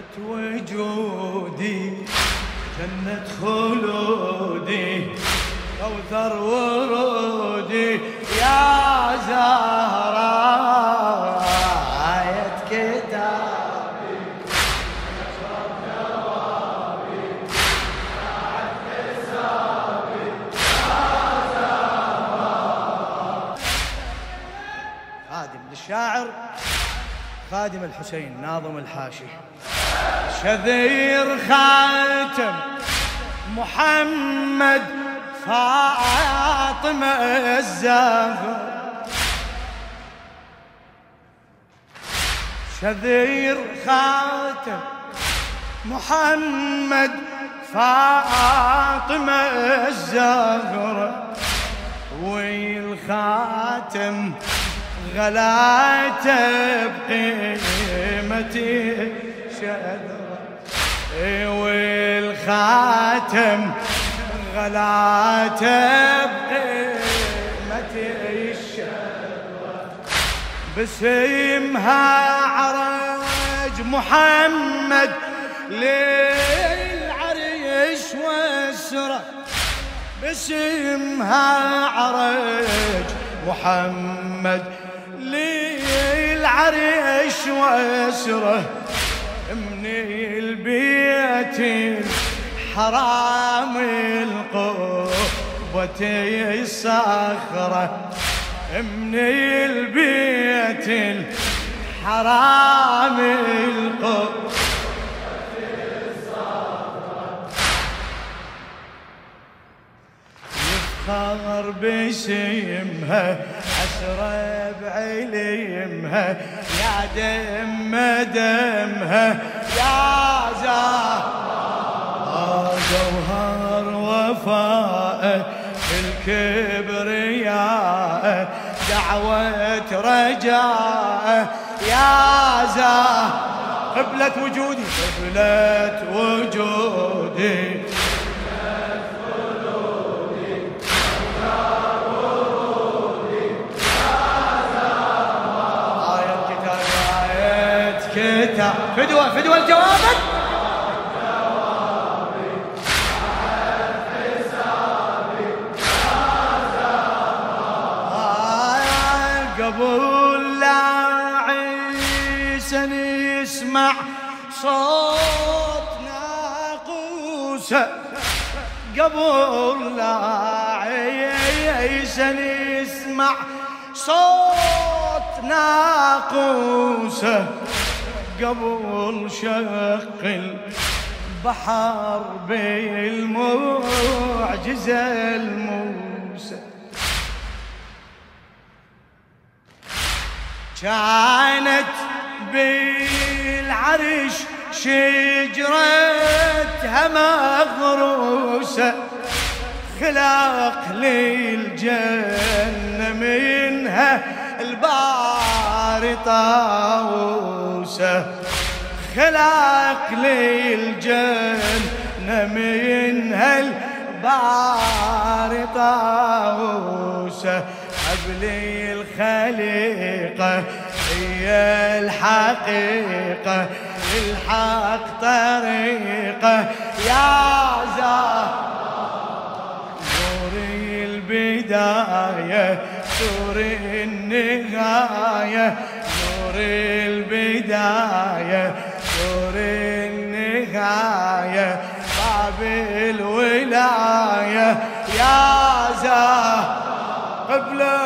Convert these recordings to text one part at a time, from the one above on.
جنة وجودي جنة خلودي كوثر ورودي خادم الحسين ناظم الحاشي. شذير خاتم محمد فاطمة الزهر. شذير خاتم محمد فاطمة الزهر. والخاتم غلاته بقيمتي شذرة والخاتم غلاته بقيمتي الشذرة بسمها عرج محمد للعريش واسرة. باسمها عرج محمد للعريش وأسره من البيت الحرام القوة الصخرة من البيت الحرام القوة يفخر باسمها حسرة بعلمها يا دم دمها يا زهر جوهر وفاء الكبرياء دعوة رجاء يا زهر قبلة وجودي قبلة وجودي. فدوة فدوة الجواب. آية قبل لا عيسى يسمع صوت ناقوسه قبل لا عيسى يسمع صوت ناقوسه قبل شق البحر بالمعجزة الموسى. كانت بالعرش شجرتها مغروسة خلاق للجنة منها البار طاووسة خلاق للجنة منها البار طاووسة قبل الخليقة هي الحقيقة للحق طريقة. يا زهر نور البداية. نور النهاية نور البداية نور النهاية باب الولاية. يا زهر قبلة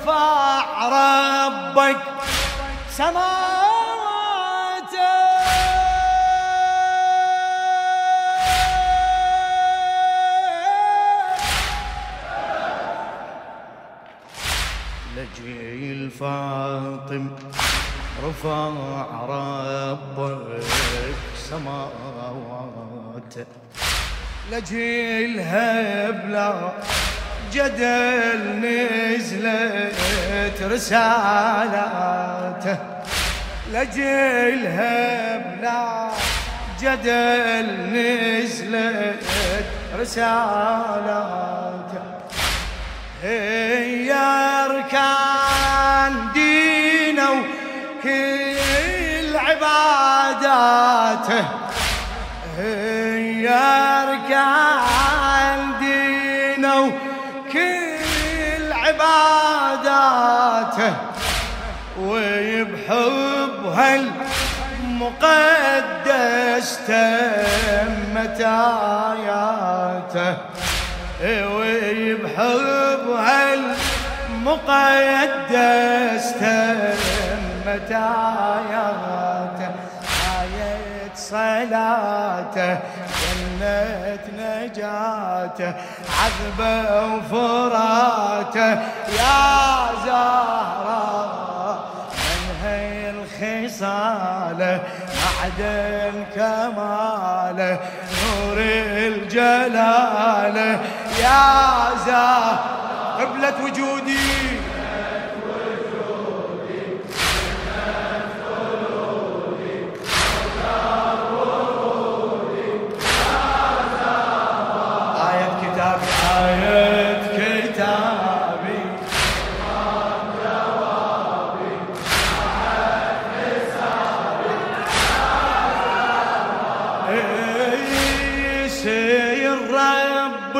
رفع ربك سماواته لجيل فاطم رفع ربك سماواته مات لجيلها بلا جدل نزلت رسالاته. لجيلها بلا جدل نزلت رسالاته. هي أركان دينه وكل عباداته. عباداته ويبحب هالمقدس تمت آياته ويبحب هالمقدس تمت آياته آية صلاته. جنة نجاته عذبة وفراته. يا زهراء من هي الخصاله معدن كماله نور الجلاله يا زهراء قبلة وجودي سير رب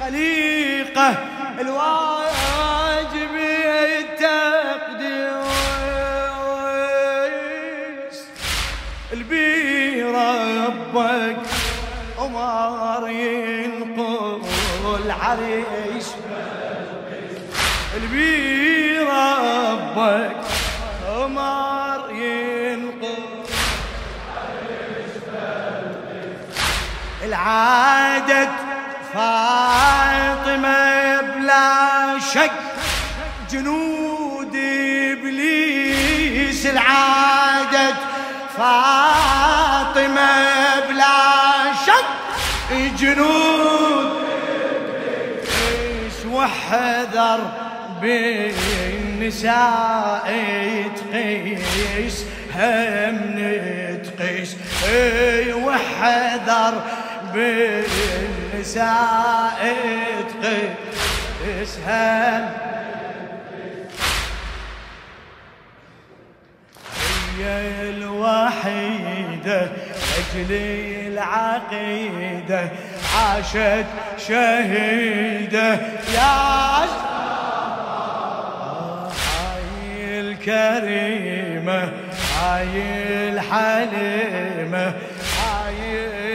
الخليقة الواجب التقديس. البي ربك عمر ينقل عريش البي ربك العادة فاطمة بلا شك جنود إبليس العادة فاطمة بلا شك جنود إبليس وحذر بالنساء تقيس هم نتقيس. وحذر بالنساء تقيس هم هي الوحيدة أجل العقيدة عاشت شهيدة. يا هاي الكريمة هاي الحليمة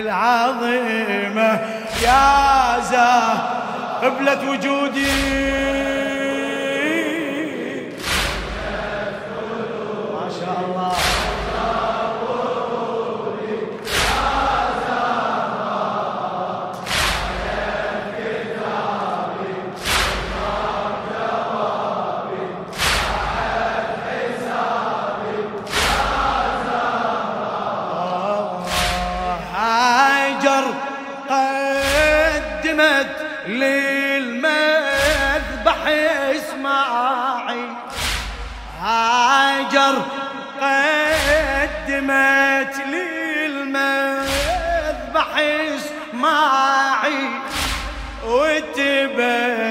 العظيمة. يا قبلة وجودي. للمذبح اسماعيل وتبدل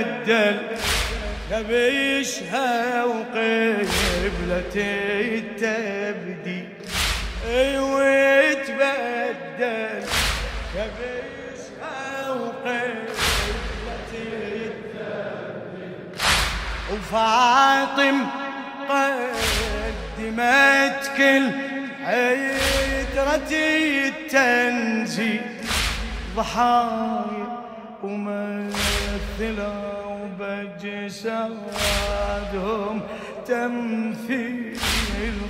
كبشها وقبلة التبدي وتبدل كبشها وقبلة التبدي وفاطم قدمت كل عترة التنزيل. ضحايا ومثلة وبجسادهم تمثيل.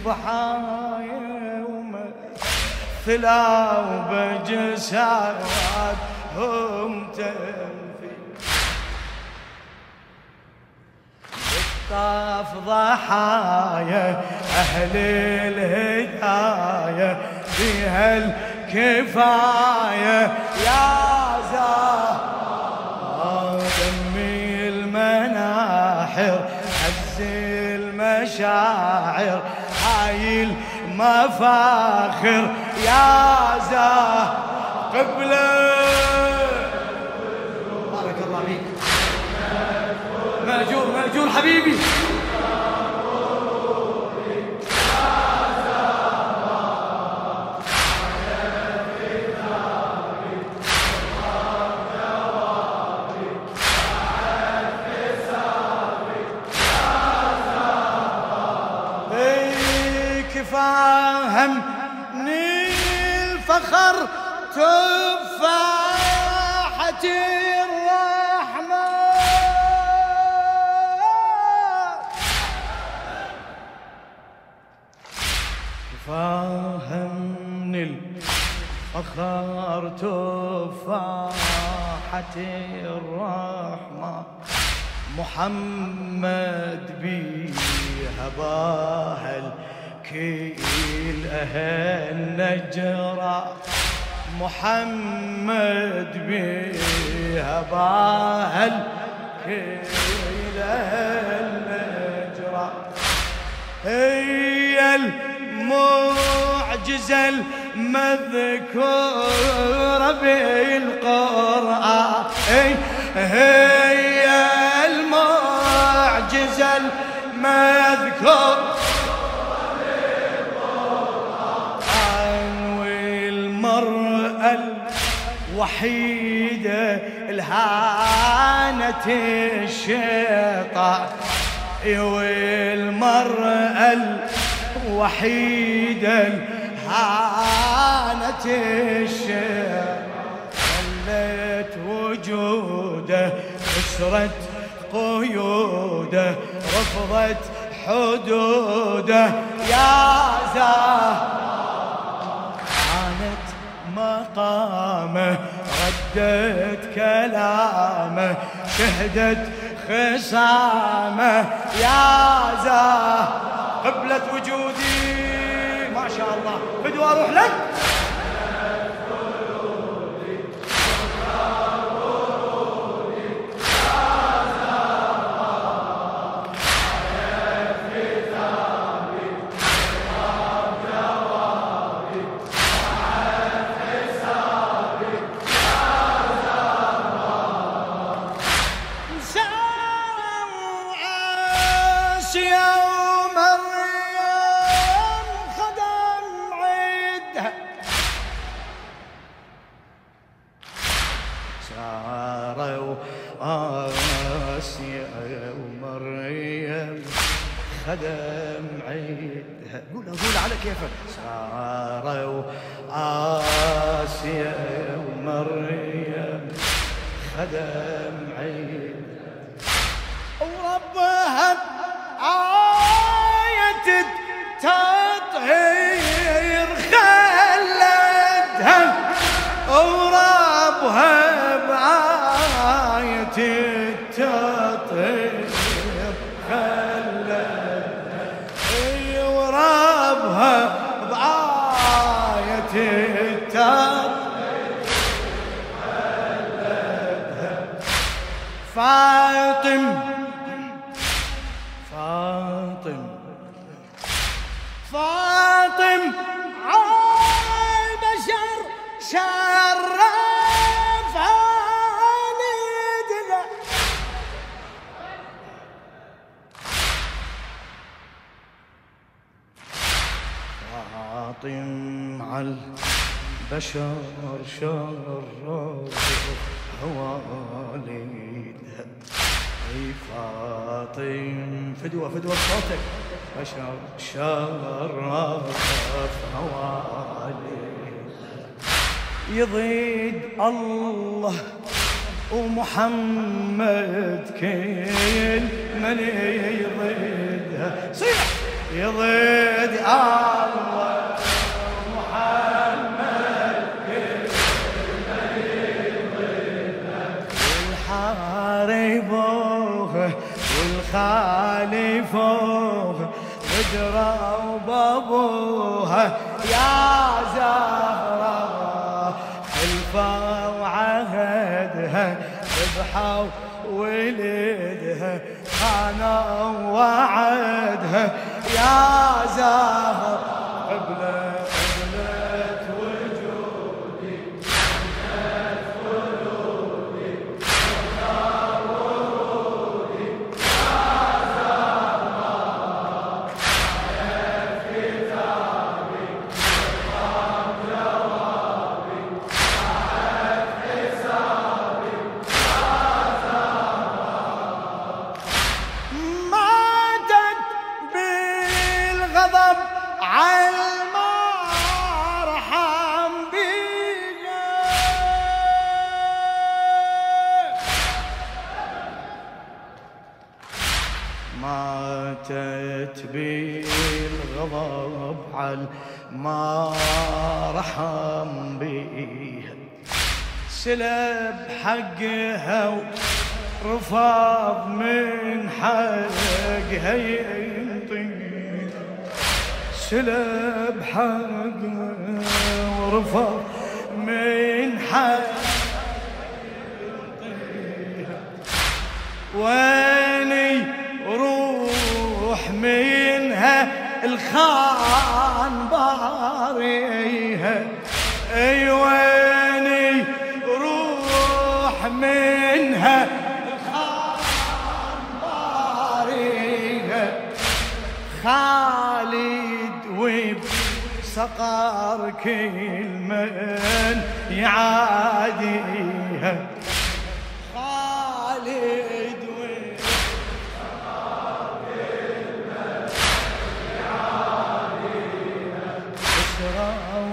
ضحايا ومثلة وبجسادهم تمثيل. طاف ضحايا أهل الهداية في كفاية يا زهرة دمي المناحر هز المشاعر هاي المفاخر. يا زهرة قبله بارك الله فيك. مأجور مأجور حبيبي. فهمني الفخر تفاحة الرحمة. فهمني الفخر تفاحة الرحمة. محمد بيها باهل كيل أهل نجرة محمد بيها باهل كيل أهل نجرة. هي المعجزة المذكورة بالقرآن. هي المعجزة المذكورة وحيدة الهانة الشيطان. والمرأة الوحيدة الهانة الشيطان. خلت وجوده كسرت قيوده رفضت حدوده يا زهر مقامه ردت كلامه شهدت خصامه. يا زاه قبلة وجودي ما شاء الله. بدو أروح لك. خدم عيدها. قول قول على كيفك. سارة وآسيا ومريم. خدم عيد فاطم عالبشر شرف والدها أي فاطم فدوة فدوة بصوتك. بشر شرف يضيد الله ومحمد كل من يضيدها. صيح! يضيد الله فوق خضرة وبابوها يا زهرة. خلفة وعهدها ذبحة وولدها خانة وعدها يا زهرة. ماتت بالغضب على ما رحم بيها سلب حقها ورفض من حقها ينطي سلب حقها ورفض من حقها ويني الخان باريها أي ويني روح منها؟ الخان باريها خالد وب سقر كل من يعاديها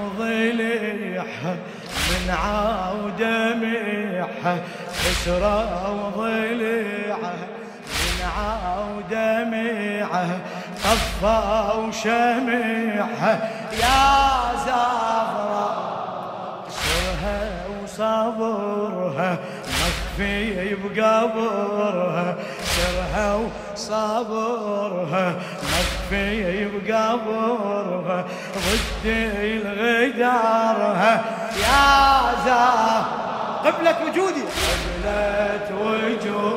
وضليحها من عاود ميحها خسرة وضليعها من عاود ميعها طفى وشمعها يا زهرة سرها وصبرها مخفي بقبرها سرها وصبرها مخفي بقبرها ضد الغدارها يا زهر قبلة وجودي. قبلة وجودي.